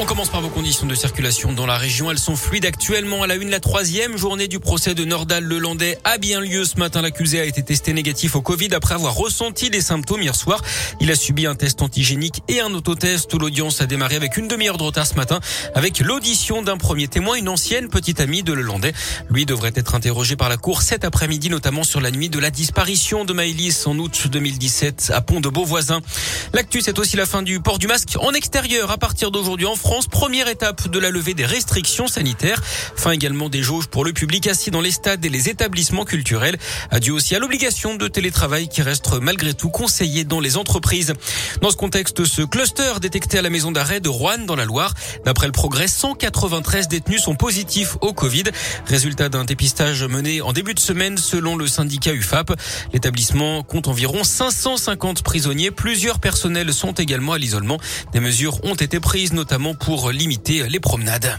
On commence par vos conditions de circulation dans la région. Elles sont fluides actuellement à la une. La troisième journée du procès de Nordal Lelandais a bien lieu ce matin. L'accusé a été testé négatif au Covid après avoir ressenti des symptômes hier soir. Il a subi un test antigénique et un autotest. L'audience a démarré avec une demi-heure de retard ce matin avec l'audition d'un premier témoin, une ancienne petite amie de Lelandais. Lui devrait être interrogé par la cour cet après-midi, notamment sur la nuit de la disparition de Maëlys en août 2017 à Pont de Beauvoisin. L'actu, c'est aussi la fin du port du masque en extérieur à partir d'aujourd'hui en France. France. Première étape de la levée des restrictions sanitaires. Fin également des jauges pour le public assis dans les stades et les établissements culturels. Adieu aussi à l'obligation de télétravail qui reste malgré tout conseillé dans les entreprises. Dans ce contexte, ce cluster détecté à la maison d'arrêt de Rouen dans la Loire. D'après le progrès, 193 détenus sont positifs au Covid. Résultat d'un dépistage mené en début de semaine selon le syndicat UFAP. L'établissement compte environ 550 prisonniers. Plusieurs personnels sont également à l'isolement. Des mesures ont été prises notamment pour limiter les promenades.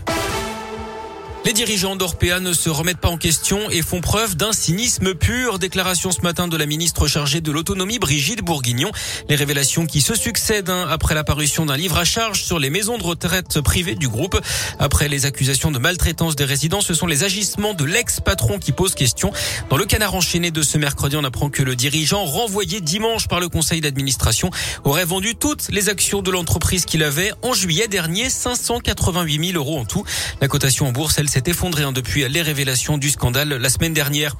Les dirigeants d'Orpea ne se remettent pas en question et font preuve d'un cynisme pur. Déclaration ce matin de la ministre chargée de l'autonomie, Brigitte Bourguignon. Les révélations qui se succèdent hein, après l'apparition d'un livre à charge sur les maisons de retraite privées du groupe. Après les accusations de maltraitance des résidents, ce sont les agissements de l'ex-patron qui posent question. Dans le canard enchaîné de ce mercredi, on apprend que le dirigeant, renvoyé dimanche par le conseil d'administration, aurait vendu toutes les actions de l'entreprise qu'il avait en juillet dernier, 588 000 euros en tout. La cotation en bourse, elle s'est effondré hein, depuis les révélations du scandale la semaine dernière.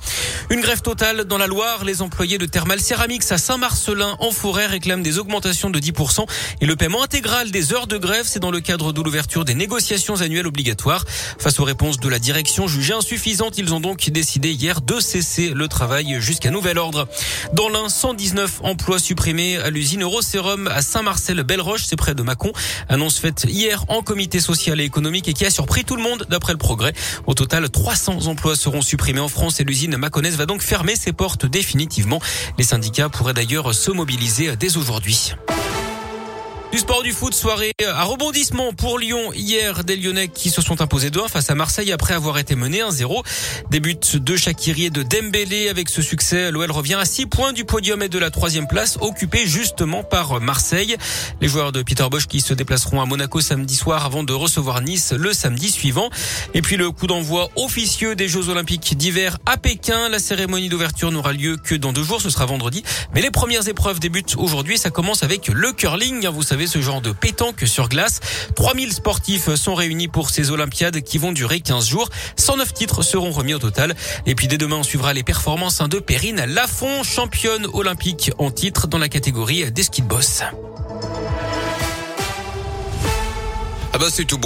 Une grève totale dans la Loire. Les employés de Thermal Ceramics à Saint-Marcelin en forêt réclament des augmentations de 10% et le paiement intégral des heures de grève. C'est dans le cadre de l'ouverture des négociations annuelles obligatoires. Face aux réponses de la direction jugées insuffisantes, ils ont donc décidé hier de cesser le travail jusqu'à nouvel ordre. Dans l'un, 119 emplois supprimés à l'usine Eurosérum à Saint-Marcel-Belleroche, c'est près de Mâcon. Annonce faite hier en comité social et économique et qui a surpris tout le monde d'après le programme. Au total, 300 emplois seront supprimés en France et l'usine Maconnaise va donc fermer ses portes définitivement. Les syndicats pourraient d'ailleurs se mobiliser dès aujourd'hui. Du sport du foot, soirée à rebondissement pour Lyon. Hier, des Lyonnais qui se sont imposés 2-1 face à Marseille après avoir été menés 1-0. Début de Shakiri et de Dembélé. Avec ce succès, l'OL revient à 6 points du podium et de la troisième place, occupée justement par Marseille. Les joueurs de Peter Bosch qui se déplaceront à Monaco samedi soir avant de recevoir Nice le samedi suivant. Et puis le coup d'envoi officieux des Jeux Olympiques d'hiver à Pékin. La cérémonie d'ouverture n'aura lieu que dans deux jours, ce sera vendredi. Mais les premières épreuves débutent aujourd'hui. Ça commence avec le curling. Savez, ce genre de pétanque sur glace. 3000 sportifs sont réunis pour ces Olympiades qui vont durer 15 jours. 109 titres seront remis au total. Et puis dès demain, on suivra les performances de Perrine Lafont, championne olympique en titre dans la catégorie des ski de boss. Ah bah c'est tout bon.